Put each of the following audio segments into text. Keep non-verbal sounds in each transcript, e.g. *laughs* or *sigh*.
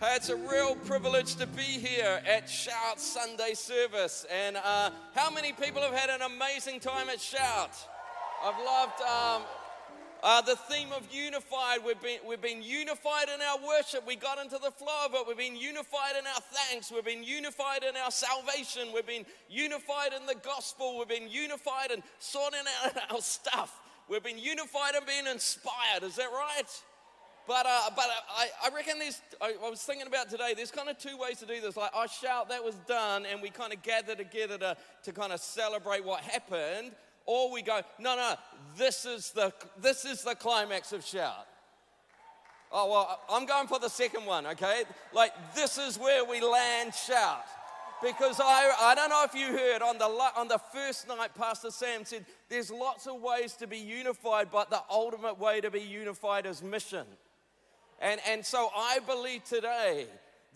Hey, it's a real privilege to be here at Shout Sunday service. And uh, how many people have had an amazing time at Shout? I've loved um, uh, the theme of unified. We've been, we've been unified in our worship. We got into the flow of it. We've been unified in our thanks. We've been unified in our salvation. We've been unified in the gospel. We've been unified in sorting out *laughs* our stuff. We've been unified and being inspired. Is that right? But, uh, but I, I reckon there's, I, I, was thinking about today, there's kind of two ways to do this. Like, I shout, that was done, and we kind of gather together to, to kind of celebrate what happened. Or we go, no, no, this is the, this is the climax of shout. Oh, well, I'm going for the second one, okay? Like, this is where we land shout. Because I, I don't know if you heard on the, on the first night, Pastor Sam said, there's lots of ways to be unified, but the ultimate way to be unified is mission. And, and so I believe today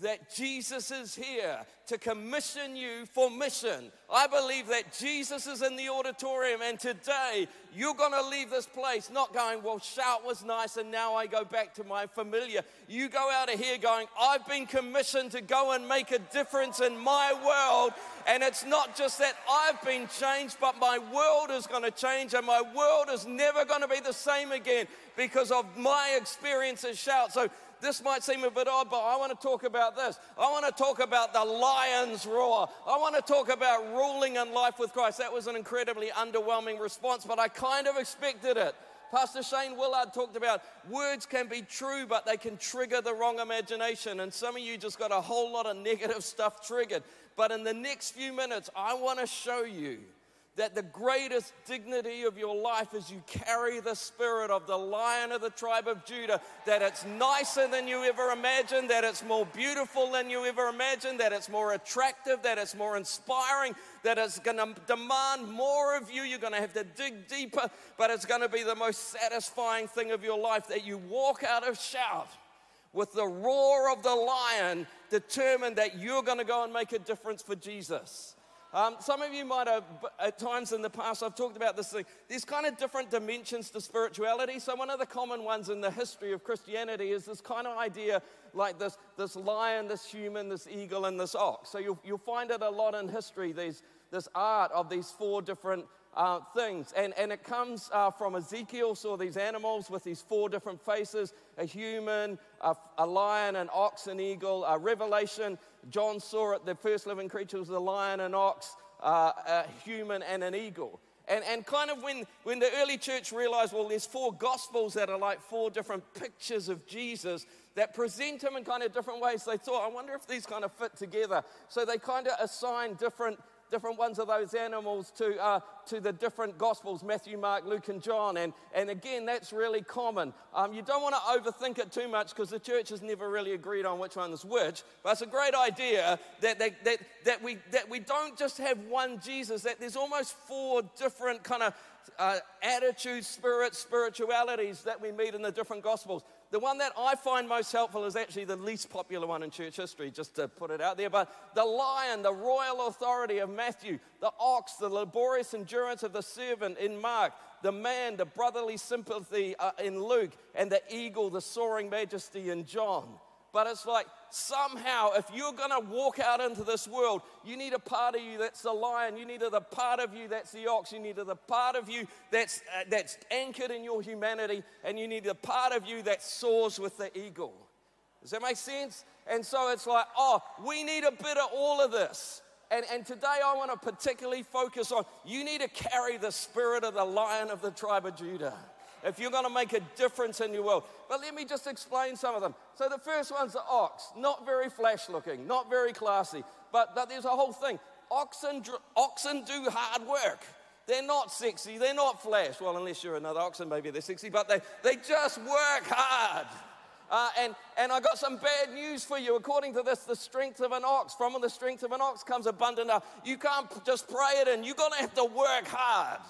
that Jesus is here to commission you for mission. I believe that Jesus is in the auditorium, and today you're going to leave this place not going, Well, shout was nice, and now I go back to my familiar. You go out of here going, I've been commissioned to go and make a difference in my world. And it's not just that I've been changed, but my world is going to change, and my world is never going to be the same again because of my experience at Shout. So this might seem a bit odd, but I want to talk about this. I want to talk about the lion's roar. I want to talk about ruling in life with Christ. That was an incredibly underwhelming response, but I kind of expected it. Pastor Shane Willard talked about words can be true, but they can trigger the wrong imagination. And some of you just got a whole lot of negative *laughs* stuff triggered. But in the next few minutes, I want to show you that the greatest dignity of your life is you carry the spirit of the lion of the tribe of Judah, that it's nicer than you ever imagined, that it's more beautiful than you ever imagined, that it's more attractive, that it's more inspiring, that it's to demand more of you. You're to have to dig deeper, but it's to be the most satisfying thing of your life that you walk out of shout with the roar of the lion, determined that you're to go and make a difference for Jesus. Um, some of you might have, at times in the past, I've talked about this thing. There's kind of different dimensions to spirituality. So, one of the common ones in the history of Christianity is this kind of idea like this, this lion, this human, this eagle, and this ox. So, you'll, you'll find it a lot in history, these, this art of these four different uh, things. And, and it comes uh, from Ezekiel, saw these animals with these four different faces a human, a, a lion, an ox, an eagle. A Revelation, John saw it, the first living creature was a lion, an ox, uh, a human, and an eagle. And, and kind of when, when the early church realized, well, there's four gospels that are like four different pictures of Jesus that present him in kind of different ways, they thought, I wonder if these kind of fit together. So they kind of assign different different ones of those animals to, uh, to the different Gospels Matthew, Mark, Luke, and John. And, and again, that's really common. Um, you don't want to overthink it too much because the church has never really agreed on which one is which. But it's a great idea that, that, that, that, we, that we don't just have one Jesus, that there's almost four different kind of uh, attitudes, spirits, spiritualities that we meet in the different Gospels. The one that I find most helpful is actually the least popular one in church history, just to put it out there. But the lion, the royal authority of Matthew, the ox, the laborious endurance of the servant in Mark, the man, the brotherly sympathy uh, in Luke, and the eagle, the soaring majesty in John. But it's like somehow, if you're going to walk out into this world, you need a part of you that's the lion. You need a part of you that's the ox. You need a part of you that's, uh, that's anchored in your humanity. And you need a part of you that soars with the eagle. Does that make sense? And so it's like, oh, we need a bit of all of this. And, and today I want to particularly focus on you need to carry the spirit of the lion of the tribe of Judah if you're going to make a difference in your world. But let me just explain some of them. So the first one's the ox, not very flash looking, not very classy, but, but there's a whole thing. Oxen, oxen do hard work. They're not sexy, they're not flash. Well, unless you're another oxen, maybe they're sexy, but they, they just work hard. Uh, and, and I got some bad news for you. According to this, the strength of an ox, from the strength of an ox comes abundant. You can't just pray it in, you're going to have to work hard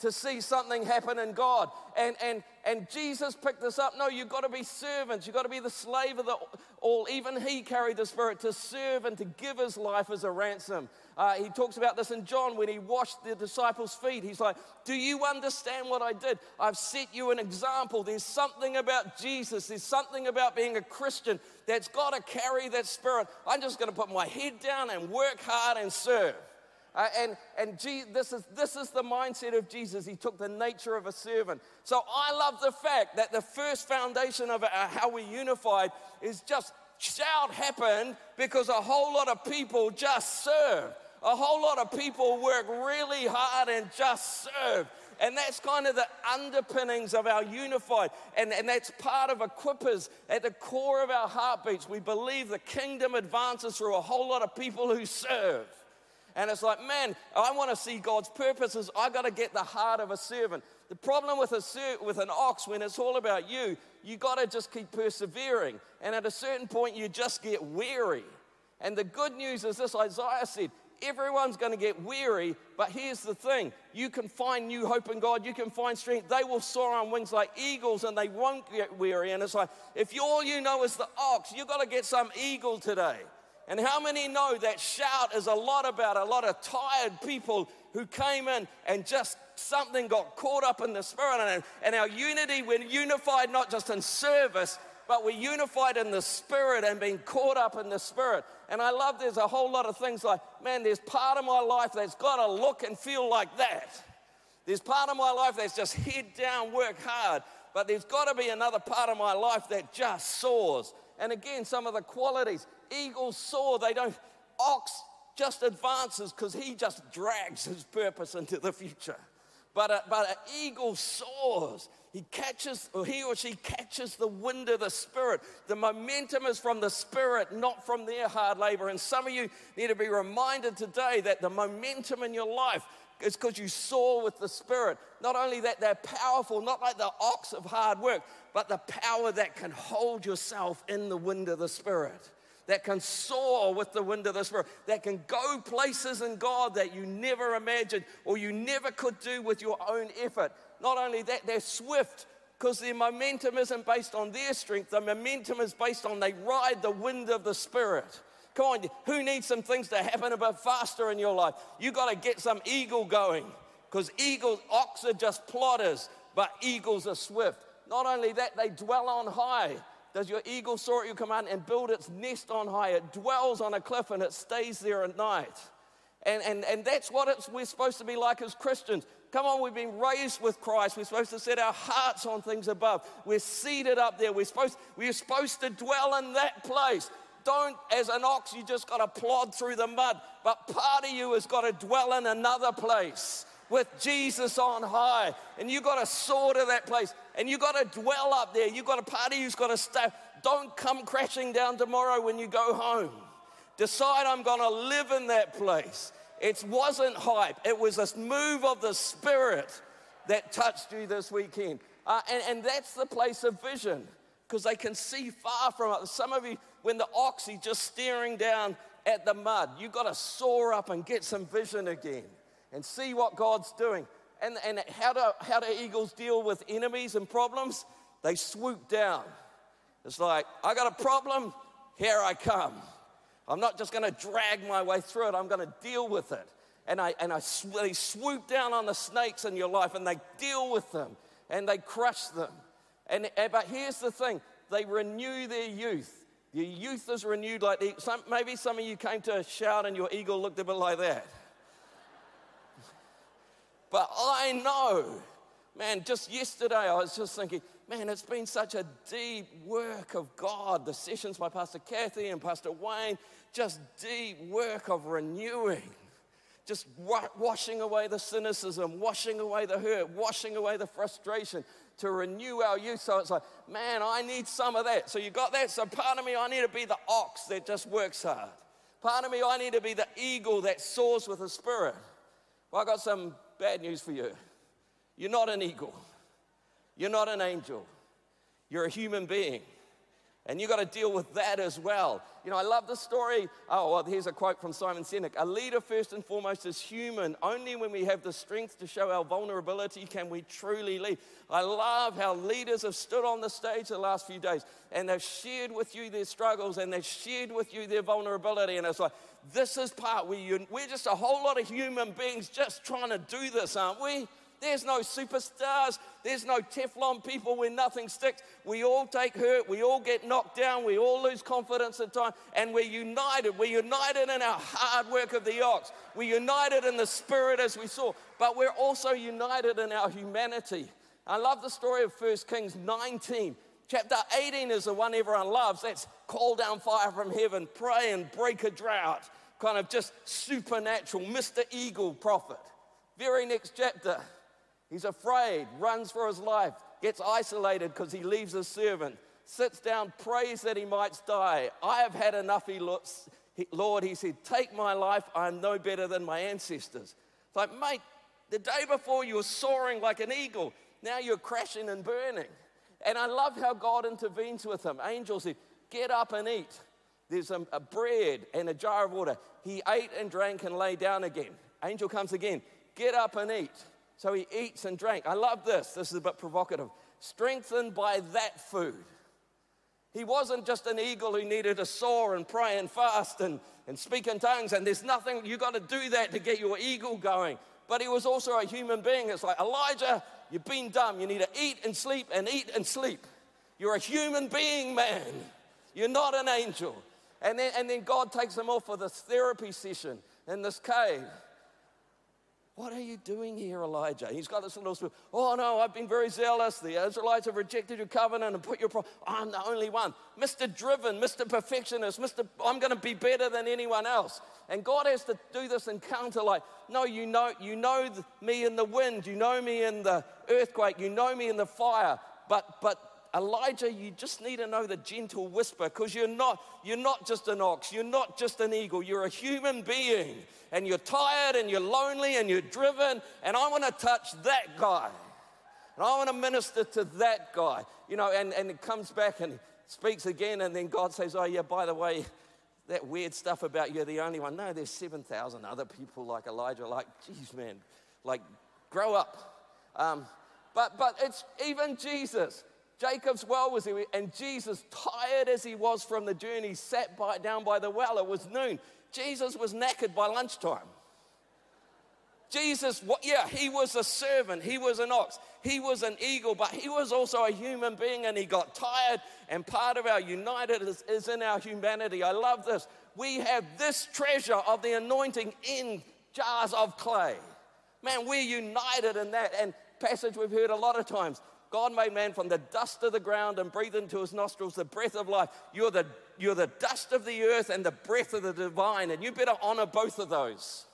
to see something happen in God. And, and, and Jesus picked this up. No, you've got to be servants. You've got to be the slave of the all. Even he carried the Spirit to serve and to give his life as a ransom. Uh, he talks about this in John when he washed the disciples' feet. He's like, Do you understand what I did? I've set you an example. There's something about Jesus, there's something about being a Christian that's got to carry that spirit. I'm just going to put my head down and work hard and serve. Uh, and and this, is, this is the mindset of Jesus. He took the nature of a servant. So I love the fact that the first foundation of how we unified is just shout happened because a whole lot of people just serve. A whole lot of people work really hard and just serve. And that's kind of the underpinnings of our unified. And, and that's part of Equippers. At the core of our heartbeats, we believe the kingdom advances through a whole lot of people who serve. And it's like, man, I want to see God's purposes. I got to get the heart of a servant. The problem with, a ser- with an ox, when it's all about you, you got to just keep persevering. And at a certain point, you just get weary. And the good news is this Isaiah said, everyone's going to get weary, but here's the thing you can find new hope in God, you can find strength. They will soar on wings like eagles and they won't get weary. And it's like, if all you know is the ox, you've got to get some eagle today. And how many know that shout is a lot about a lot of tired people who came in and just something got caught up in the spirit. And, and our unity, we're unified not just in service, but we're unified in the spirit and being caught up in the spirit. And I love there's a whole lot of things like, man, there's part of my life that's got to look and feel like that. There's part of my life that's just head down, work hard. But there's got to be another part of my life that just soars. And again, some of the qualities eagles soar, they don't, ox just advances because he just drags his purpose into the future. But, a, but an eagle soars. He catches, or he or she catches the wind of the Spirit. The momentum is from the Spirit, not from their hard labor. And some of you need to be reminded today that the momentum in your life is because you soar with the Spirit. Not only that, they're powerful, not like the ox of hard work, but the power that can hold yourself in the wind of the Spirit that can soar with the wind of the Spirit, that can go places in God that you never imagined or you never could do with your own effort. Not only that, they're swift because their momentum isn't based on their strength, the momentum is based on they ride the wind of the Spirit. Come on, who needs some things to happen a bit faster in your life? You got to get some eagle going because eagles, ox are just plotters, but eagles are swift. Not only that, they dwell on high. Does your eagle soar at your command and build its nest on high? It dwells on a cliff and it stays there at night. And, and, and that's what it's, we're supposed to be like as Christians. Come on, we've been raised with Christ. We're supposed to set our hearts on things above. We're seated up there. We're supposed, we're supposed to dwell in that place. Don't, as an ox, you just got to plod through the mud. But part of you has got to dwell in another place with Jesus on high. And you got to soar to that place. And you got to dwell up there. You got a party who's got to stay. Don't come crashing down tomorrow when you go home. Decide I'm going to live in that place. It wasn't hype, it was a move of the Spirit that touched you this weekend. Uh, and, and that's the place of vision because they can see far from it. Some of you, when the ox is just staring down at the mud, you've got to soar up and get some vision again and see what God's doing. And, and how, do, how do eagles deal with enemies and problems? They swoop down. It's like, I got a problem, here I come. I'm not just to drag my way through it, I'm to deal with it. And, I, and I, they swoop down on the snakes in your life and they deal with them and they crush them. And, eh, but here's the thing they renew their youth. Your youth is renewed like some, maybe some of you came to a shout and your eagle looked a bit like that. But I know, man, just yesterday I was just thinking, man, it's been such a deep work of God. The sessions by Pastor Kathy and Pastor Wayne, just deep work of renewing. Just washing away the cynicism, washing away the hurt, washing away the frustration to renew our youth. So it's like, man, I need some of that. So you got that. So part of me, I need to be the ox that just works hard. Part of me, I need to be the eagle that soars with the spirit. Well, I got some bad news for you. You're not an eagle. You're not an angel. You're a human being. And you got to deal with that as well. You know, I love the story. Oh, well, here's a quote from Simon Sinek A leader, first and foremost, is human. Only when we have the strength to show our vulnerability can we truly lead. I love how leaders have stood on the stage the last few days and they've shared with you their struggles and they've shared with you their vulnerability. And it's like, this is part where you, we're just a whole lot of human beings just trying to do this, aren't we? There's no superstars. There's no Teflon people where nothing sticks. We all take hurt. We all get knocked down. We all lose confidence at times. And we're united. We're united in our hard work of the ox. We're united in the spirit as we soar. But we're also united in our humanity. I love the story of 1 Kings 19. Chapter 18 is the one everyone loves. That's call down fire from heaven, pray and break a drought. Kind of just supernatural, Mr. Eagle prophet. Very next chapter, he's afraid, runs for his life, gets isolated because he leaves his servant, sits down, prays that he might die. I have had enough, he looks, Lord, he said, take my life. I'm no better than my ancestors. It's like, mate, the day before you were soaring like an eagle. Now you're crashing and burning. And I love how God intervenes with him. Angels said, Get up and eat. There's a, a, bread and a jar of water. He ate and drank and lay down again. Angel comes again. Get up and eat. So he eats and drank. I love this. This is a bit provocative. Strengthened by that food. He wasn't just an eagle who needed to soar and pray and fast and, and speak in tongues. And there's nothing, you got to do that to get your eagle going. But he was also a human being. It's like, Elijah, You've been dumb. You need to eat and sleep and eat and sleep. You're a human being, man. You're not an angel. And then, and then God takes him off for this therapy session in this cave. What are you doing here, Elijah? He's got this little spirit. Oh no, I've been very zealous. The Israelites have rejected your covenant and put your. Pro- I'm the only one. Mr. Driven, Mr. Perfectionist, Mr. I'm going to be better than anyone else. And God has to do this encounter like, no, you know, you know me in the wind, you know me in the earthquake, you know me in the fire. But but Elijah, you just need to know the gentle whisper because you're not, you're not just an ox, you're not just an eagle, you're a human being. And you're tired and you're lonely and you're driven. And I want to touch that guy. And I want to minister to that guy. You know, and, and it comes back and speaks again. And then God says, Oh, yeah, by the way, that weird stuff about you're the only one. No, there's 7,000 other people like Elijah. Like, geez, man, like, grow up. Um, but, but it's even Jesus. Jacob's well was here, and Jesus, tired as he was from the journey, sat by, down by the well. It was noon. Jesus was knackered by lunchtime. Jesus, what, yeah, he was a servant, he was an ox, he was an eagle, but he was also a human being and he got tired. And part of our united is, is in our humanity. I love this. We have this treasure of the anointing in jars of clay. Man, we're united in that. And passage we've heard a lot of times God made man from the dust of the ground and breathed into his nostrils the breath of life. You're the, you're the dust of the earth and the breath of the divine, and you better honor both of those.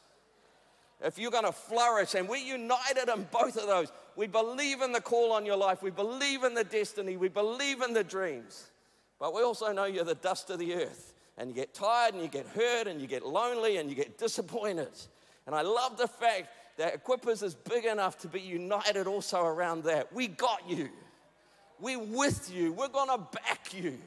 If you're going to flourish, and we're united in both of those, we believe in the call on your life, we believe in the destiny, we believe in the dreams, but we also know you're the dust of the earth. And you get tired and you get hurt and you get lonely and you get disappointed. And I love the fact that Equippers is big enough to be united also around that. We got you. We're with you. We're going to back you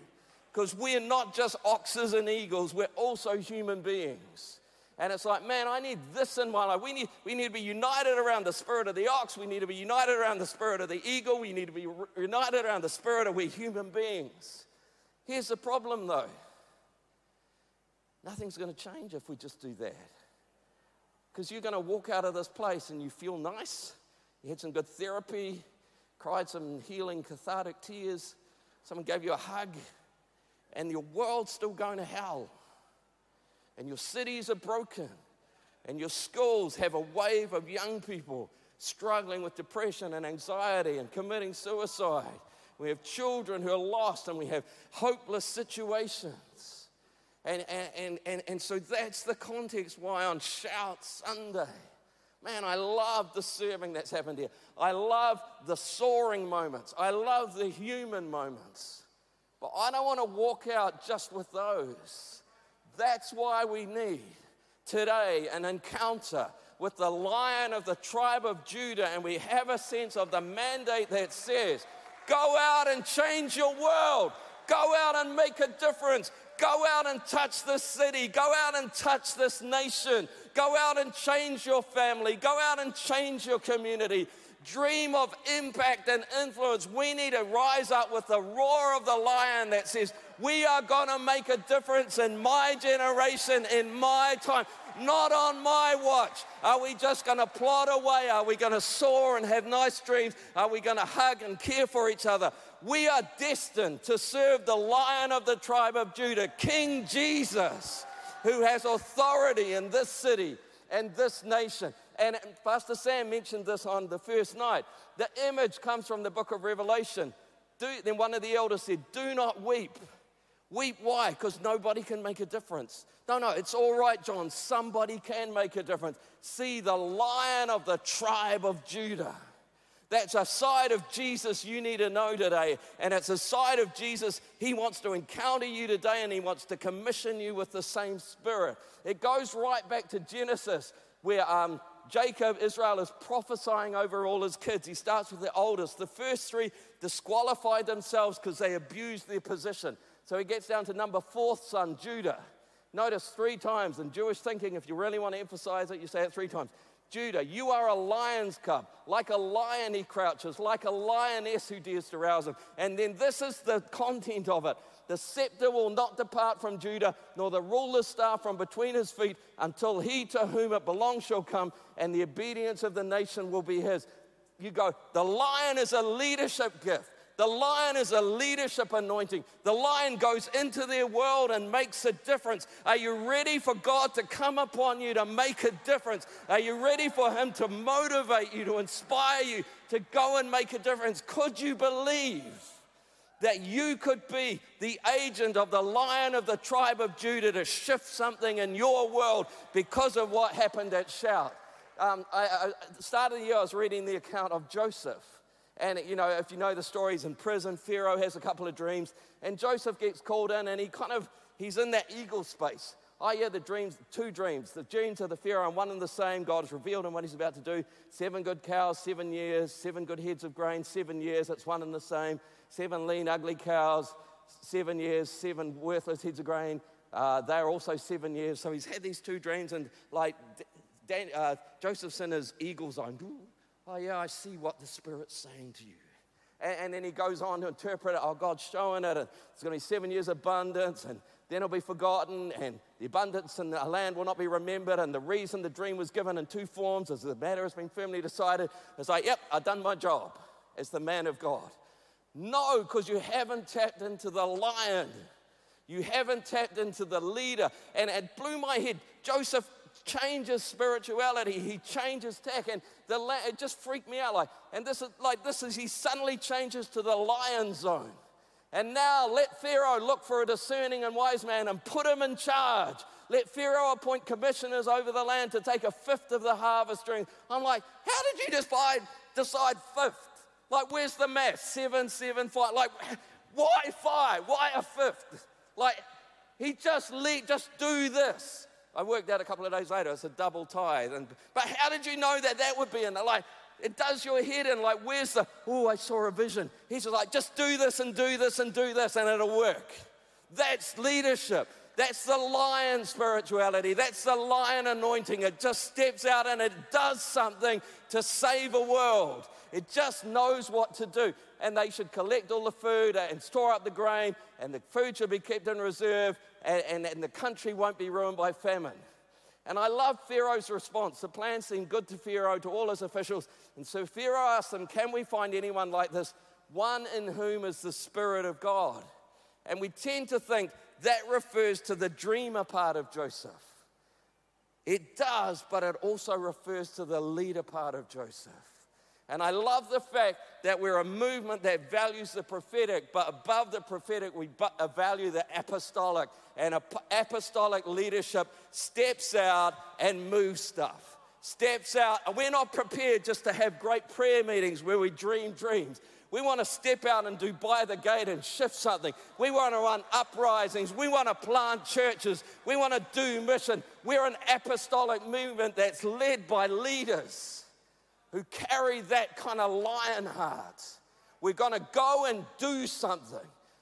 because we're not just oxes and eagles, we're also human beings. And it's like, man, I need this in my life. We need, we need to be united around the spirit of the ox. We need to be united around the spirit of the eagle. We need to be united around the spirit of we human beings. Here's the problem, though nothing's going to change if we just do that. Because you're going to walk out of this place and you feel nice. You had some good therapy, cried some healing, cathartic tears. Someone gave you a hug, and your world's still going to hell. And your cities are broken, and your schools have a wave of young people struggling with depression and anxiety and committing suicide. We have children who are lost, and we have hopeless situations. And, and, and, and so that's the context why on Shout Sunday, man, I love the serving that's happened here. I love the soaring moments. I love the human moments. But I don't want to walk out just with those. That's why we need today an encounter with the lion of the tribe of Judah, and we have a sense of the mandate that says, Go out and change your world. Go out and make a difference. Go out and touch this city. Go out and touch this nation. Go out and change your family. Go out and change your community. dream of impact and influence, we need to rise up with the roar of the lion that says, We are going to make a difference in my generation, in my time. Not on my watch. Are we just going to plod away? Are we going to soar and have nice dreams? Are we going to hug and care for each other? We are destined to serve the lion of the tribe of Judah, King Jesus, who has authority in this city and this nation. And Pastor Sam mentioned this on the first night. The image comes from the book of Revelation. Do, then one of the elders said, Do not weep. Weep why? Because nobody can make a difference. No, no, it's all right, John. Somebody can make a difference. See the lion of the tribe of Judah. That's a side of Jesus you need to know today. And it's a side of Jesus he wants to encounter you today and he wants to commission you with the same spirit. It goes right back to Genesis where um, Jacob, Israel, is prophesying over all his kids. He starts with the oldest. The first three disqualified themselves because they abused their position. So he gets down to number fourth son, Judah. Notice three times in Jewish thinking, if you really want to emphasize it, you say it three times. Judah, you are a lion's cub. Like a lion, he crouches, like a lioness who dares to rouse him. And then this is the content of it the scepter will not depart from Judah, nor the ruler's staff from between his feet, until he to whom it belongs shall come, and the obedience of the nation will be his. You go, the lion is a leadership gift. The lion is a leadership anointing. The lion goes into their world and makes a difference. Are you ready for God to come upon you to make a difference? Are you ready for Him to motivate you, to inspire you to go and make a difference? Could you believe? that you could be the agent of the lion of the tribe of Judah to shift something in your world because of what happened at Shout. Um, I, I, the year, I was reading the account of Joseph. And, you know, if you know the story, he's in prison. Pharaoh has a couple of dreams. And Joseph gets called in and he kind of, he's in that eagle space. Oh, yeah, the dreams, two dreams. The dreams of the Pharaoh and one and the same. God has revealed him what he's about to do. Seven good cows, seven years. Seven good heads of grain, seven years. It's one and the same. Seven lean, ugly cows, seven years. Seven worthless heads of grain. Uh, they're also seven years. So he's had these two dreams, and like Dan, uh, Joseph's in his eagle zone. Oh, yeah, I see what the Spirit's saying to you. And, and then he goes on to interpret it. Oh, God's showing it. And it's going to be seven years abundance, and then it'll be forgotten, and the abundance in the land will not be remembered. And the reason the dream was given in two forms is the matter has been firmly decided. It's like, yep, I've done my job as the man of God. No, because you haven't tapped into the lion. You haven't tapped into the leader. And it blew my head. Joseph changes spirituality. He changes tech, and the la- it just freaked me out. Like, and this is like this is he suddenly changes to the lion zone, and now let Pharaoh look for a discerning and wise man and put him in charge. Let Pharaoh appoint commissioners over the land to take a fifth of the harvest during. I'm like, how did you decide decide fifth? Like, where's the math? Seven, seven, five. Like, why five? Why a fifth? Like, he just let just do this. I worked out a couple of days later, it's a double tithe. And, but how did you know that that would be in Like, it does your head in, like, where's the, oh, I saw a vision. He's just like, just do this and do this and do this, and it'll work. That's leadership. That's the lion spirituality. That's the lion anointing. It just steps out and it does something to save a world. It just knows what to do. And they should collect all the food and store up the grain, and the food should be kept in reserve, and, and, and the country won't be ruined by famine. And I love Pharaoh's response. The plan seemed good to Pharaoh, to all his officials. And so Pharaoh asked them, Can we find anyone like this? One in whom is the Spirit of God. And we tend to think that refers to the dreamer part of Joseph. It does, but it also refers to the leader part of Joseph. And I love the fact that we're a movement that values the prophetic, but above the prophetic, we uh, value the apostolic. And apostolic leadership steps out and moves stuff. Steps out. And we're not prepared just to have great prayer meetings where we dream dreams. We want to step out and do by the gate and shift something. We want to run uprisings. We want to plant churches. We want to do mission. We're an apostolic movement that's led by leaders who carry that kind of lion heart. We're going to go and do something.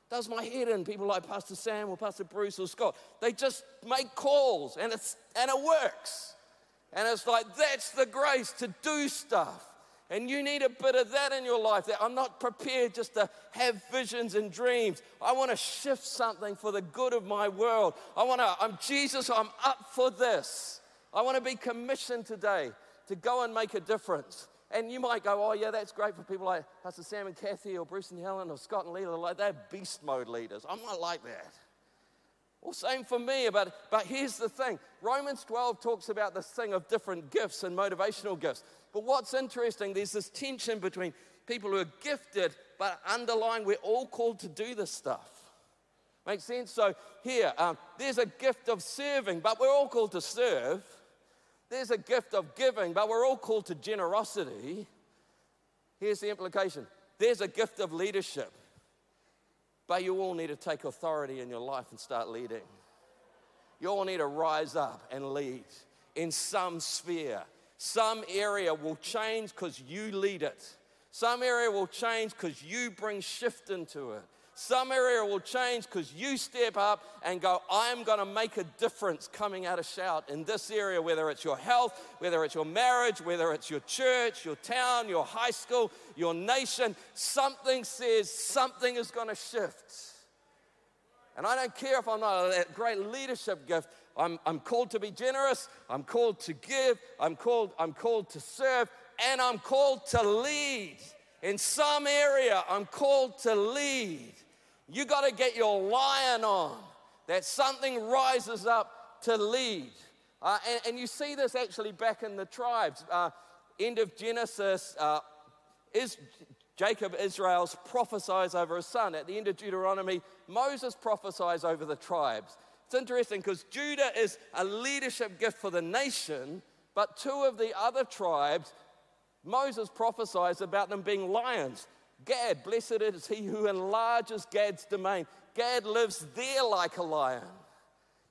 Does my head in people like Pastor Sam or Pastor Bruce or Scott? They just make calls and, it's, and it works. And it's like, that's the grace to do stuff. And you need a bit of that in your life. That I'm not prepared just to have visions and dreams. I want to shift something for the good of my world. I want to, I'm Jesus, I'm up for this. I want to be commissioned today to go and make a difference. And you might go, oh, yeah, that's great for people like Pastor Sam and Kathy or Bruce and Helen or Scott and Leela. Like, they're beast mode leaders. I'm not like that. Well, same for me, but, but here's the thing Romans 12 talks about this thing of different gifts and motivational gifts. But what's interesting, there's this tension between people who are gifted, but underlying, we're all called to do this stuff. Makes sense? So here, um, there's a gift of serving, but we're all called to serve. There's a gift of giving, but we're all called to generosity. Here's the implication there's a gift of leadership, but you all need to take authority in your life and start leading. You all need to rise up and lead in some sphere. Some area will change because you lead it. Some area will change because you bring shift into it. Some area will change because you step up and go, I'm going to make a difference coming out of shout in this area, whether it's your health, whether it's your marriage, whether it's your church, your town, your high school, your nation. Something says something is going to shift. And I don't care if I'm not a great leadership gift. I'm, I'm called to be generous. I'm called to give. I'm called, I'm called to serve. And I'm called to lead. In some area, I'm called to lead. You got to get your lion on. That something rises up to lead. Uh, and, and, you see this actually back in the tribes. Uh, end of Genesis, uh, is Jacob, Israel's prophesies over his son. At the end of Deuteronomy, Moses prophesies over the tribes. It's interesting because Judah is a leadership gift for the nation, but two of the other tribes, Moses prophesies about them being lions. Gad, blessed is he who enlarges Gad's domain. Gad lives there like a lion.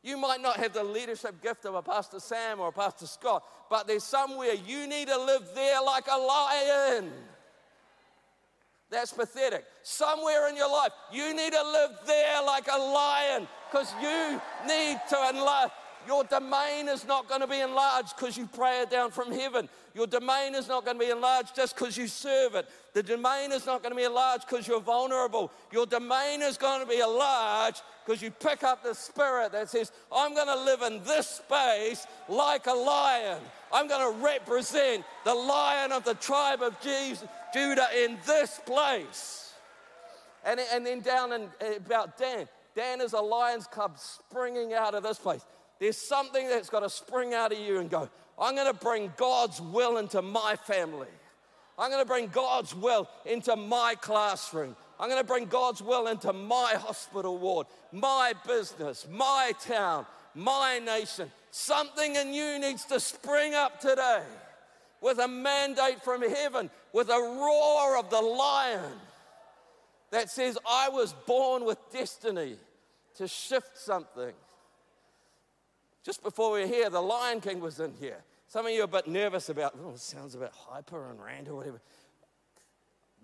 You might not have the leadership gift of a Pastor Sam or a Pastor Scott, but there's somewhere you need to live there like a lion. That's pathetic. Somewhere in your life, you need to live there like a lion because you need to enlarge. Your domain is not going to be enlarged because you pray it down from heaven. Your domain is not going to be enlarged just because you serve it. The domain is not going to be enlarged because you're vulnerable. Your domain is going to be enlarged because you pick up the spirit that says, I'm going to live in this space like a lion. I'm going to represent the lion of the tribe of Jesus, Judah in this place. And, and then down in, about Dan. Dan is a lion's cub springing out of this place. There's something that's got to spring out of you and go, I'm going to bring God's will into my family. I'm going to bring God's will into my classroom. I'm going to bring God's will into my hospital ward, my business, my town, my nation. Something in you needs to spring up today with a mandate from heaven, with a roar of the lion that says, I was born with destiny to shift something. Just before we were here, the Lion King was in here. Some of you are a bit nervous about, oh, it sounds a bit hyper and rant or whatever.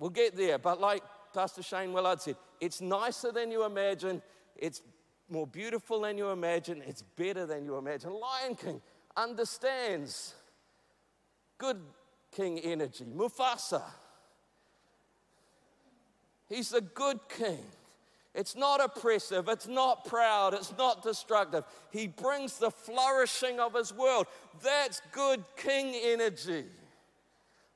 We'll get there, but like Pastor Shane Willard said, it's nicer than you imagine, it's more beautiful than you imagine, it's better than you imagine. Lion King understands good king energy, Mufasa. He's the good king. It's not oppressive, it's not proud, it's not destructive. He brings the flourishing of his world. That's good king energy.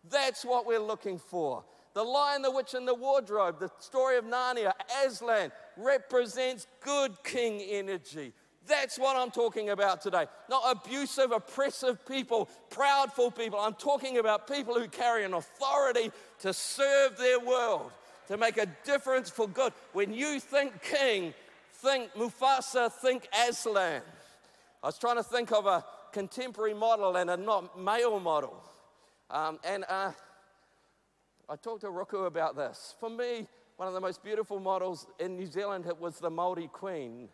That's what we're looking for. The Lion, the Witch, and the Wardrobe, the story of Narnia, Aslan, represents good king energy. That's what I'm talking about today. Not abusive, oppressive people, proudful people. I'm talking about people who carry an authority to serve their world to make a difference for good. When you think king, think Mufasa, think Aslan. I was trying to think of a contemporary model and a not male model. Um, and uh, I talked to Ruku about this. For me, one of the most beautiful models in New Zealand was the Māori Queen,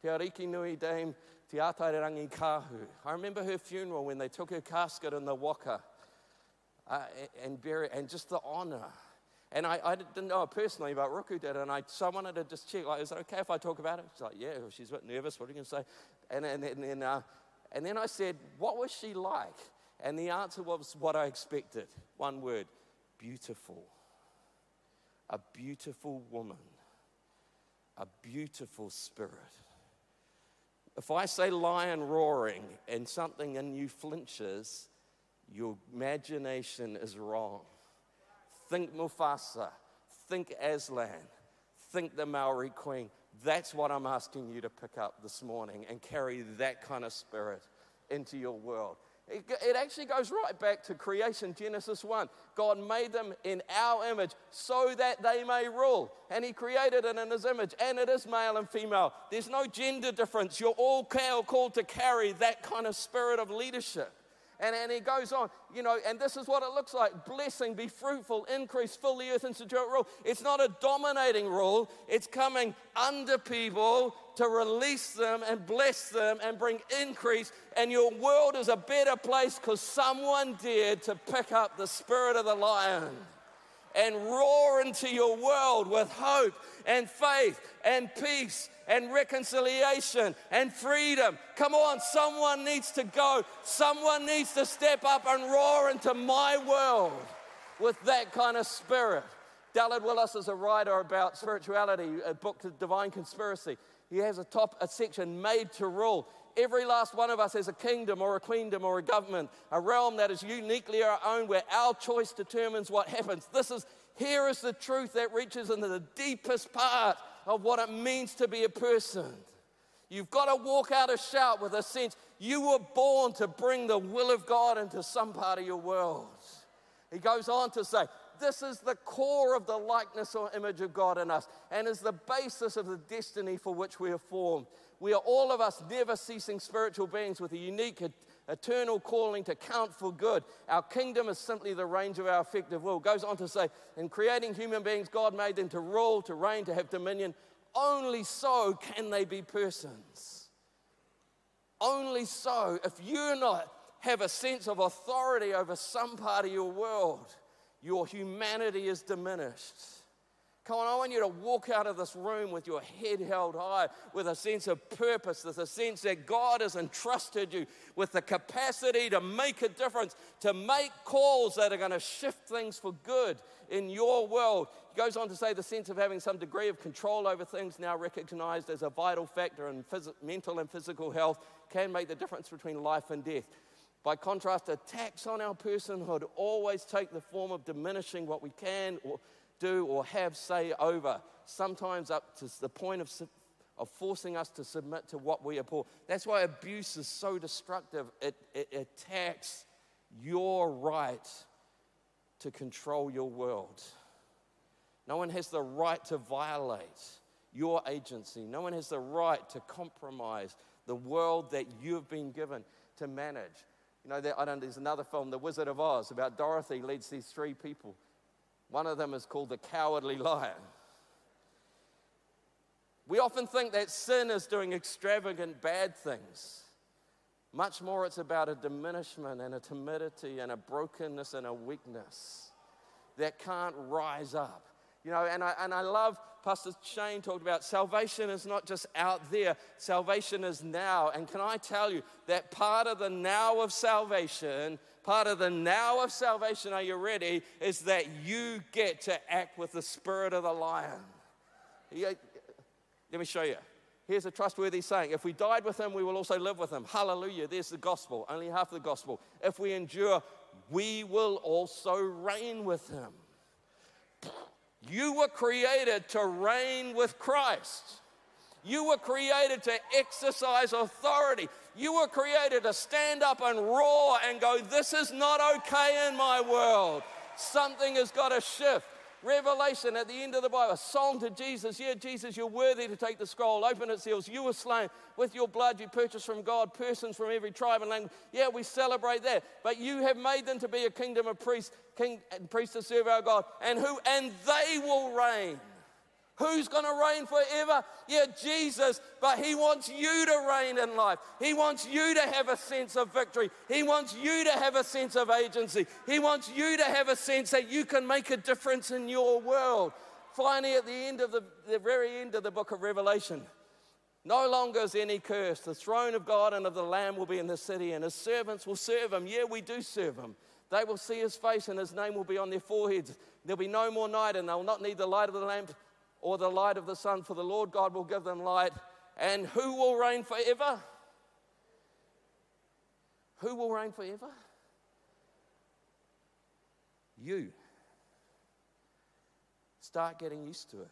Te Ariki Nui Dame Te Rangi Kahu. I remember her funeral when they took her casket in the waka uh, and, bury, and just the honor and I, I didn't know personally, but Ruku did. And I, so I wanted to just check, like, is it okay if I talk about it? She's like, yeah, she's a bit nervous. What are you going to say? And, and, and, uh, and then I said, what was she like? And the answer was what I expected one word beautiful. A beautiful woman, a beautiful spirit. If I say lion roaring and something in you flinches, your imagination is wrong. Think Mufasa, think Aslan, think the Maori Queen. That's what I'm asking you to pick up this morning and carry that kind of spirit into your world. It, actually goes right back to creation, Genesis 1. God made them in our image so that they may rule. And He created it in His image, and it is male and female. There's no gender difference. You're all called to carry that kind of spirit of leadership. And, and he goes on, you know, and this is what it looks like blessing, be fruitful, increase, fill the earth, and rule. It's not a dominating rule, it's coming under people to release them and bless them and bring increase. And your world is a better place because someone dared to pick up the spirit of the lion and roar into your world with hope and faith and peace and reconciliation and freedom. Come on, someone needs to go. Someone needs to step up and roar into my world with that kind of spirit. Dallas Willard is a writer about spirituality, a book, The Divine Conspiracy. He has a top a section made to rule. Every last one of us has a kingdom or a queendom or a government, a realm that is uniquely our own where our choice determines what happens. This is here is the truth that reaches into the deepest part of what it means to be a person. You've got to walk out a shout with a sense you were born to bring the will of God into some part of your world. He goes on to say, This is the core of the likeness or image of God in us and is the basis of the destiny for which we are formed. We are all of us never ceasing spiritual beings with a unique eternal calling to count for good. Our kingdom is simply the range of our effective will. Goes on to say, in creating human beings, God made them to rule, to reign, to have dominion. Only so can they be persons. Only so, if you not have a sense of authority over some part of your world, your humanity is diminished. Come on, I want you to walk out of this room with your head held high, with a sense of purpose, with a sense that God has entrusted you with the capacity to make a difference, to make calls that are going to shift things for good in your world. He goes on to say the sense of having some degree of control over things now recognized as a vital factor in phys- mental and physical health can make the difference between life and death. By contrast, attacks on our personhood always take the form of diminishing what we can or do or have say over, sometimes up to the point of, of forcing us to submit to what we abhor. That's why abuse is so destructive. It, it attacks your right to control your world. No one has the right to violate your agency. No one has the right to compromise the world that you've been given to manage. You know, there, I don't, there's another film, The Wizard of Oz, about Dorothy leads these three people one of them is called the cowardly lion. We often think that sin is doing extravagant bad things. Much more, it's about a diminishment and a timidity and a brokenness and a weakness that can't rise up. You know, and I, and I love Pastor Shane talked about salvation is not just out there, salvation is now. And can I tell you that part of the now of salvation part of the now of salvation, are you ready? Is that you get to act with the spirit of the lion. let me show you. Here's a trustworthy saying If we died with him, we will also live with him. Hallelujah. There's the gospel, only half the gospel. If we endure, we will also reign with him. You were created to reign with Christ. You were created to exercise authority. You were created to stand up and roar and go, This is not okay in my world. Something has got to shift. Revelation at the end of the Bible, a song to Jesus. Yeah, Jesus, you're worthy to take the scroll, open its seals. You were slain with your blood. You purchased from God persons from every tribe and language. Yeah, we celebrate that. But you have made them to be a kingdom of priests, king and priests to serve our God, and who and they will reign. Who's going to reign forever? Yeah, Jesus, but He wants you to reign in life. He wants you to have a sense of victory. He wants you to have a sense of agency. He wants you to have a sense that you can make a difference in your world. Finally, at the end of the, the very end of the book of Revelation, No longer is any curse. The throne of God and of the Lamb will be in the city, and his servants will serve him. Yeah, we do serve him. They will see his face, and his name will be on their foreheads. There'll be no more night, and they'll not need the light of the lamp or the light of the sun, for the Lord God will give them light. And who will reign forever? Who will reign forever? You. Start getting used to it.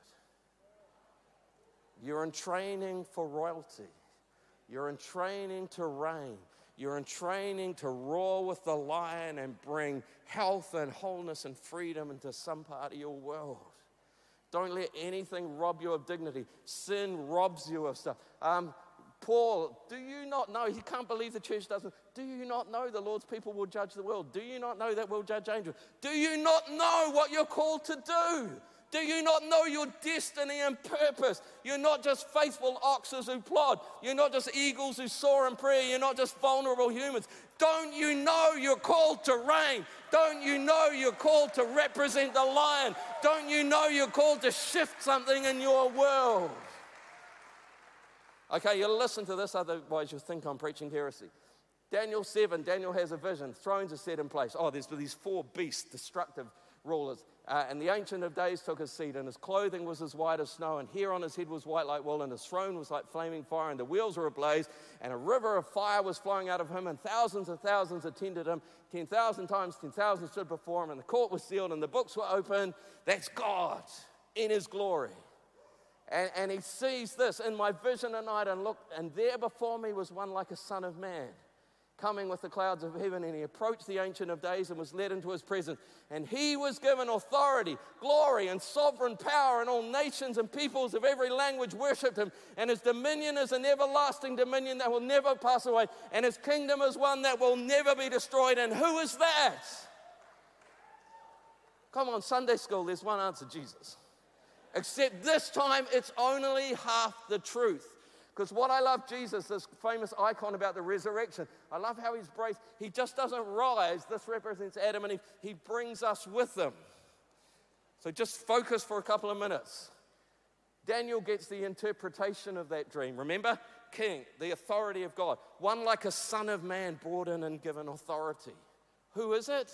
You're in training for royalty. You're in training to reign. You're in training to roar with the lion and bring health and wholeness and freedom into some part of your world. Don't let anything rob you of dignity. Sin robs you of stuff. Um, Paul, do you not know? He can't believe the church doesn't. Do you not know the Lord's people will judge the world? Do you not know that we'll judge angels? Do you not know what you're called to do? Do you not know your destiny and purpose? You're not just faithful oxes who plod. You're not just eagles who soar in prayer. You're not just vulnerable humans. Don't you know you're called to reign? Don't you know you're called to represent the lion? Don't you know you're called to shift something in your world? Okay, you'll listen to this, otherwise you'll think I'm preaching heresy. Daniel 7, Daniel has a vision. Thrones are set in place. Oh, there's these four beasts, destructive rulers. Uh, and the Ancient of Days took his seat, and his clothing was as white as snow, and hair on his head was white like wool, and his throne was like flaming fire, and the wheels were ablaze, and a river of fire was flowing out of him, and thousands and thousands attended him. 10,000 times 10,000 stood before him, and the court was sealed, and the books were opened. That's God in his glory. And, and he sees this in my vision at night, and look, and there before me was one like a son of man coming with the clouds of heaven, and he approached the Ancient of Days and was led into his presence. And he was given authority, glory, and sovereign power, and all nations and peoples of every language worshipped him. And his dominion is an everlasting dominion that will never pass away, and his kingdom is one that will never be destroyed. And who is that? Come on, Sunday school, there's one answer Jesus. Except this time, it's only half the truth. Because what I love Jesus, this famous icon about the resurrection, I love how he's braced. He just doesn't rise. This represents Adam and Eve. He brings us with him. So just focus for a couple of minutes. Daniel gets the interpretation of that dream. Remember? King, the authority of God. One like a son of man brought in and given authority. Who is it?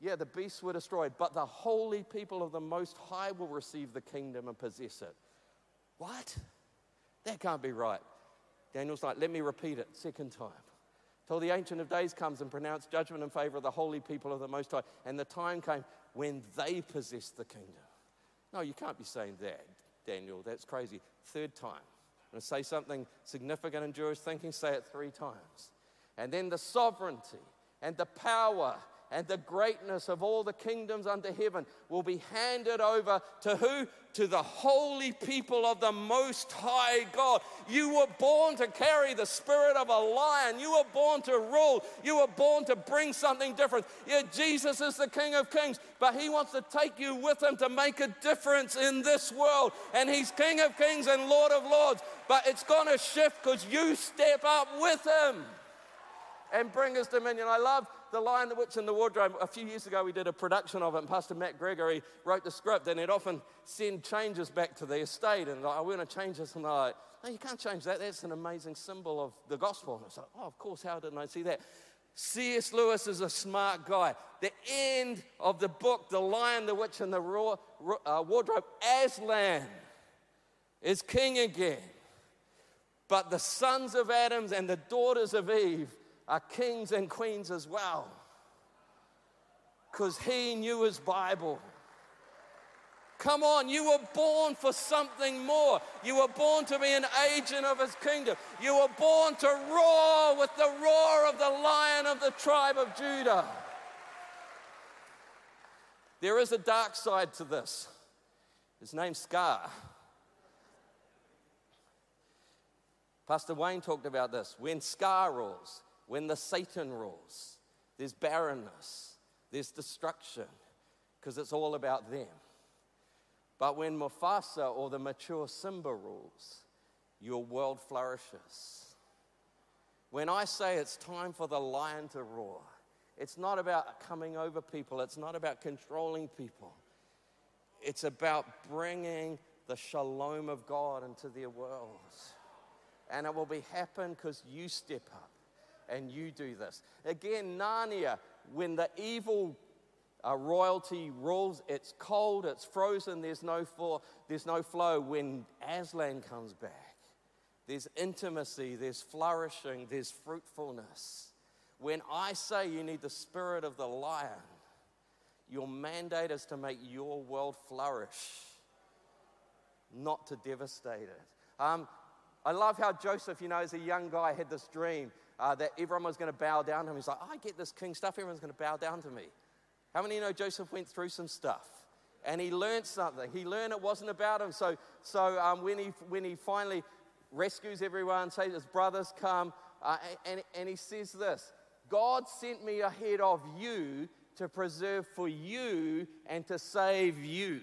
Yeah, the beasts were destroyed, but the holy people of the Most High will receive the kingdom and possess it. What? That can't be right. Daniel's like, let me repeat it, second time. Till the Ancient of Days comes and pronounced judgment in favor of the holy people of the Most High. And the time came when they possessed the kingdom. No, you can't be saying that, Daniel. That's crazy. Third time. To say something significant in Jewish thinking, say it three times. And then the sovereignty and the power and the greatness of all the kingdoms under heaven will be handed over to who? To the holy people of the Most High God. You were born to carry the spirit of a lion. You were born to rule. You were born to bring something different. Yeah, Jesus is the King of Kings, but He wants to take you with Him to make a difference in this world. And He's King of Kings and Lord of Lords. But it's going to shift because you step up with Him and bring His dominion. I love the Lion, the Witch, and the Wardrobe, a few years ago we did a production of it, and Pastor Matt Gregory wrote the script, and he'd often send changes back to the estate, and like, I want to change this, and they're like, no, you can't change that. That's an amazing symbol of the gospel. And I was like, oh, of course, how didn't I see that? C.S. Lewis is a smart guy. The end of the book, The Lion, the Witch, and the raw, uh, Wardrobe, Aslan is king again. But the sons of Adam and the daughters of Eve are kings and queens as well. Because he knew his Bible. Come on, you were born for something more. You were born to be an agent of his kingdom. You were born to roar with the roar of the lion of the tribe of Judah. There is a dark side to this. His name's Scar. Pastor Wayne talked about this. When Scar rules, when the Satan rules, there's barrenness, there's destruction, because it's all about them. But when Mufasa or the mature Simba rules, your world flourishes. When I say it's time for the lion to roar, it's not about coming over people, it's not about controlling people. It's about bringing the shalom of God into their worlds. And it will be happen because you step up and you do this. Again, Narnia, when the evil uh, royalty rules, it's cold, it's frozen, there's no, for, there's no flow. When Aslan comes back, there's intimacy, there's flourishing, there's fruitfulness. When I say you need the spirit of the lion, your mandate is to make your world flourish, not to devastate it. Um, I love how Joseph, you know, as a young guy, had this dream uh, that everyone was going to bow down to him. He's like, I get this king stuff, everyone's going to bow down to me. How many you know Joseph went through some stuff? And he learned something. He learned it wasn't about him. So, so um, when, he, when he finally rescues everyone, says his brothers come, uh, and, and he says this God sent me ahead of you to preserve for you and to save you.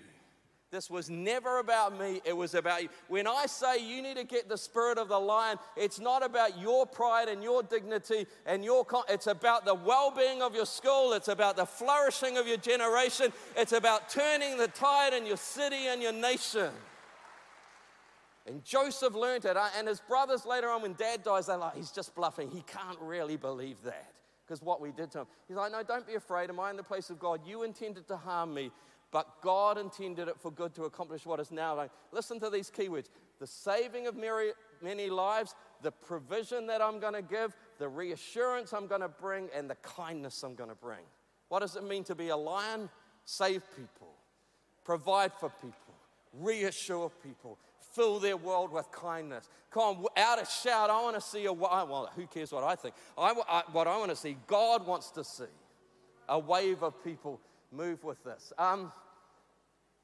This was never about me, it was about you. When I say you need to get the spirit of the lion, it's not about your pride and your dignity and your con- it's about the well-being of your school, it's about the flourishing of your generation, it's about turning the tide in your city and your nation. And Joseph learned it, uh, and his brothers later on, when dad dies, they're like, he's just bluffing. He can't really believe that because what we did to him. He's like, no, don't be afraid. Am I in the place of God? You intended to harm me, but God intended it for good to accomplish what is now. Like, listen to these keywords the saving of many, many lives, the provision that I'm going to give, the reassurance I'm going to bring, and the kindness I'm going to bring. What does it mean to be a lion? Save people, provide for people, reassure people, fill their world with kindness. Come on, out a shout. I want to see a, well, who cares what I think? I, I, what I want to see, God wants to see a wave of people move with this. Um,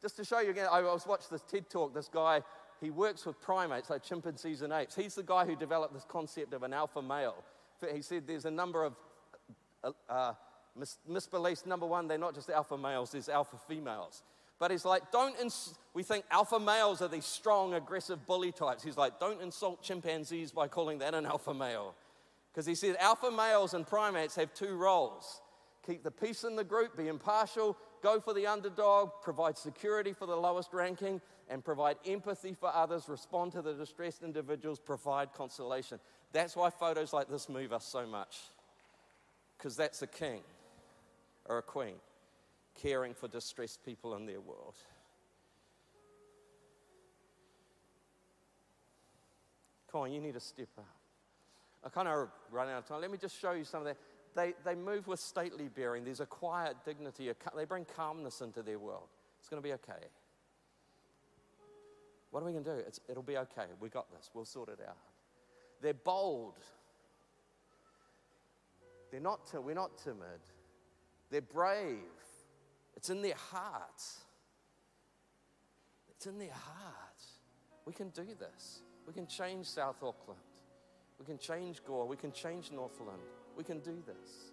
just to show you again, I was watching this TED talk. This guy, he works with primates like chimpanzees and apes. He's the guy who developed this concept of an alpha male. He said there's a number of uh, uh mis- misbeliefs. Number one, they're not just alpha males, there's alpha females. But he's like, don't, ins- we think alpha males are these strong, aggressive bully types. He's like, don't insult chimpanzees by calling that an alpha male. Because he said alpha males and primates have two roles keep the peace in the group, be impartial, go for the underdog, provide security for the lowest ranking, and provide empathy for others, respond to the distressed individuals, provide consolation. That's why photos like this move us so much. Because that's a king or a queen caring for distressed people in their world. Come on, you need to step up. I kind of run out of time. Let me just show you some of that. They, they move with stately bearing. There's a quiet dignity. A, they bring calmness into their world. It's going to be okay. What are we going to do? It's, it'll be okay. We got this. We'll sort it out. They're bold. They're not, we're not timid. They're brave. It's in their hearts. It's in their hearts. We can do this. We can change South Auckland. We can change Gore. We can change Northland. We can do this.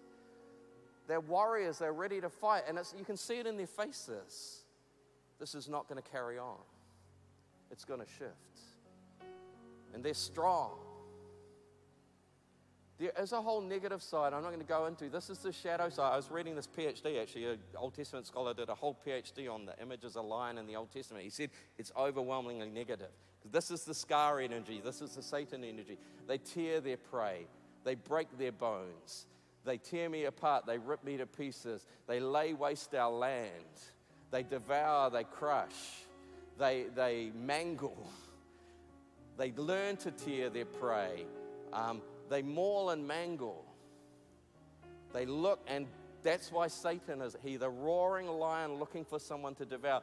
They're warriors. They're ready to fight. And you can see it in their faces. This is not going to carry on, it's going to shift. And they're strong. There is a whole negative side I'm not going to go into. This is the shadow side. I was reading this PhD, actually, an Old Testament scholar did a whole PhD on the images of lion in the Old Testament. He said it's overwhelmingly negative. This is the scar energy, this is the Satan energy. They tear their prey, they break their bones, they tear me apart, they rip me to pieces, they lay waste our land, they devour, they crush, they, they mangle, they learn to tear their prey. Um, they maul and mangle. They look, and that's why Satan is he, the roaring lion looking for someone to devour.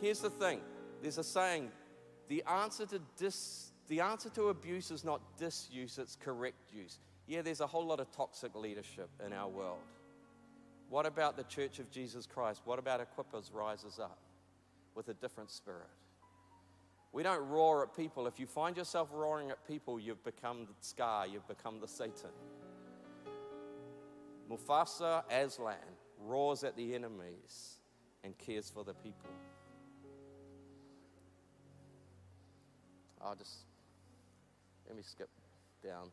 Here's the thing. There's a saying the answer to, dis, the answer to abuse is not disuse, it's correct use. Yeah, there's a whole lot of toxic leadership in our world. What about the Church of Jesus Christ? What about Equippers rises up with a different spirit? We don't roar at people. If you find yourself roaring at people, you've become the Scar, you've become the Satan. Mufasa Aslan roars at the enemies and cares for the people. I'll just, let me skip down.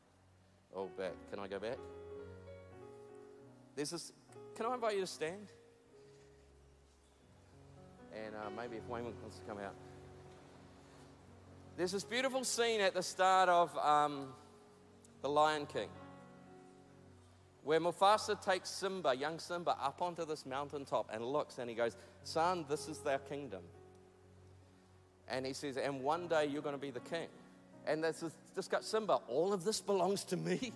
Oh, back. Can I go back? There's this, can I invite you to stand? And uh, maybe if Wayne wants to come out. There's this beautiful scene at the start of um, The Lion King where Mufasa takes Simba, young Simba, up onto this mountaintop and looks and he goes, Son, this is their kingdom. And he says, And one day you're going to be the king. And that's this, this got Simba, all of this belongs to me.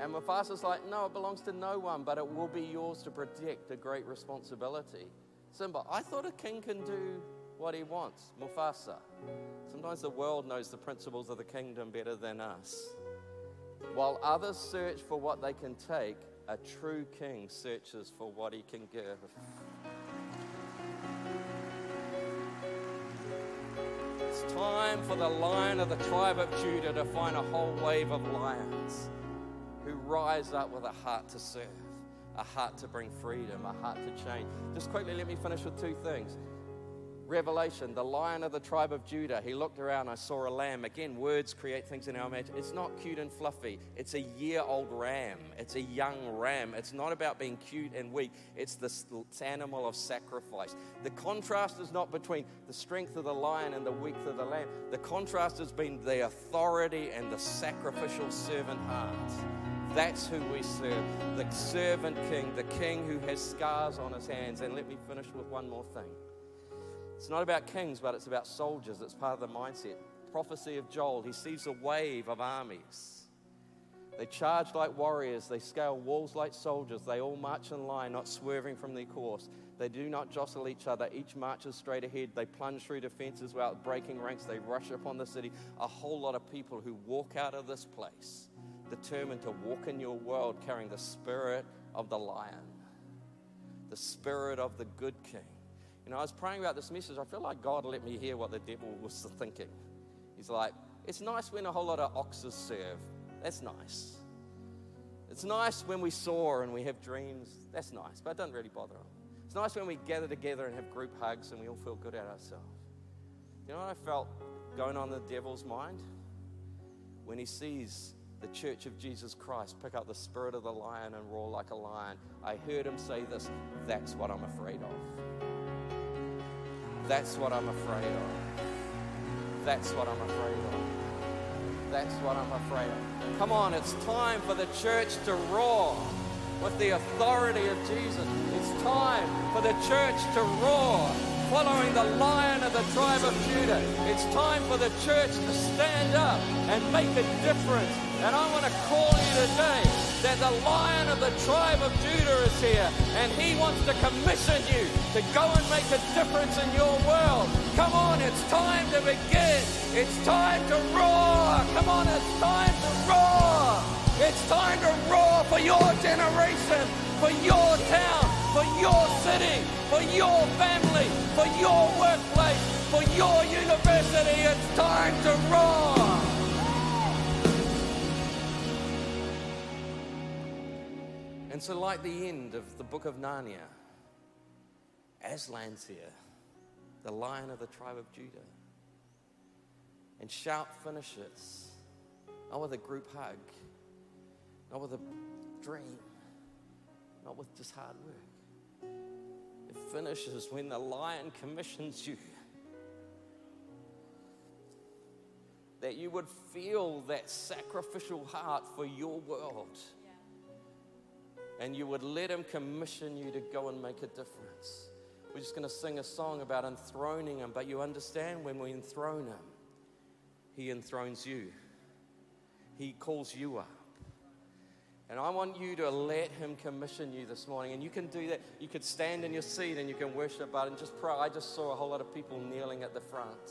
And Mufasa's like, No, it belongs to no one, but it will be yours to protect a great responsibility. Simba, I thought a king can do what he wants. Mufasa. Sometimes the world knows the principles of the kingdom better than us. While others search for what they can take, a true king searches for what he can give. It's time for the lion of the tribe of Judah to find a whole wave of lions who rise up with a heart to serve, a heart to bring freedom, a heart to change. Just quickly, let me finish with two things. Revelation, the lion of the tribe of Judah, he looked around, I saw a lamb. Again, words create things in our imagination. It's not cute and fluffy. It's a year old ram. It's a young ram. It's not about being cute and weak. It's this animal of sacrifice. The contrast is not between the strength of the lion and the weakness of the lamb. The contrast has been the authority and the sacrificial servant heart. That's who we serve. The servant king, the king who has scars on his hands. And let me finish with one more thing. It's not about kings, but it's about soldiers. It's part of the mindset. Prophecy of Joel, he sees a wave of armies. They charge like warriors, they scale walls like soldiers, they all march in line, not swerving from their course. They do not jostle each other, each marches straight ahead. They plunge through defenses without breaking ranks, they rush upon the city. A whole lot of people who walk out of this place determined to walk in your world carrying the spirit of the lion, the spirit of the good king. You know, I was praying about this message. I feel like God let me hear what the devil was thinking. He's like, it's nice when a whole lot of oxes serve. That's nice. It's nice when we soar and we have dreams. That's nice, but it doesn't really bother him. It's nice when we gather together and have group hugs and we all feel good at ourselves. You know what I felt going on the devil's mind? When he sees the church of Jesus Christ pick up the spirit of the lion and roar like a lion, I heard him say this that's what I'm afraid of. That's what I'm afraid of. That's what I'm afraid of. That's what I'm afraid of. Come on, it's time for the church to roar with the authority of Jesus. It's time for the church to roar following the lion of the tribe of Judah. It's time for the church to stand up and make a difference. And I want to call you today that the lion of the tribe of Judah is here and he wants to commission you to go and make a difference in your world. Come on, it's time to begin. It's time to roar. Come on, it's time to roar. It's time to roar for your generation, for your town, for your city, for your family, for your workplace, for your university. It's time to roar. And so, like the end of the book of Narnia, Aslan's here, the lion of the tribe of Judah. And shout finishes, not with a group hug, not with a dream, not with just hard work. It finishes when the lion commissions you. That you would feel that sacrificial heart for your world and you would let Him commission you to go and make a difference. We're just going to sing a song about enthroning Him, but you understand when we enthrone Him, He enthrones you, He calls you up. And I want you to let Him commission you this morning. And you can do that. You could stand in your seat and you can worship, but and just pray. I just saw a whole lot of people kneeling at the front.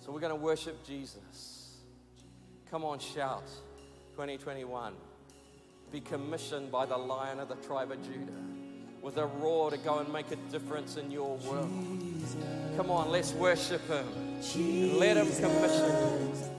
So we're going to worship Jesus. Come on, shout 2021 be commissioned by the lion of the tribe of Judah with a roar to go and make a difference in your world. Come on, let's worship him. Let him commission you.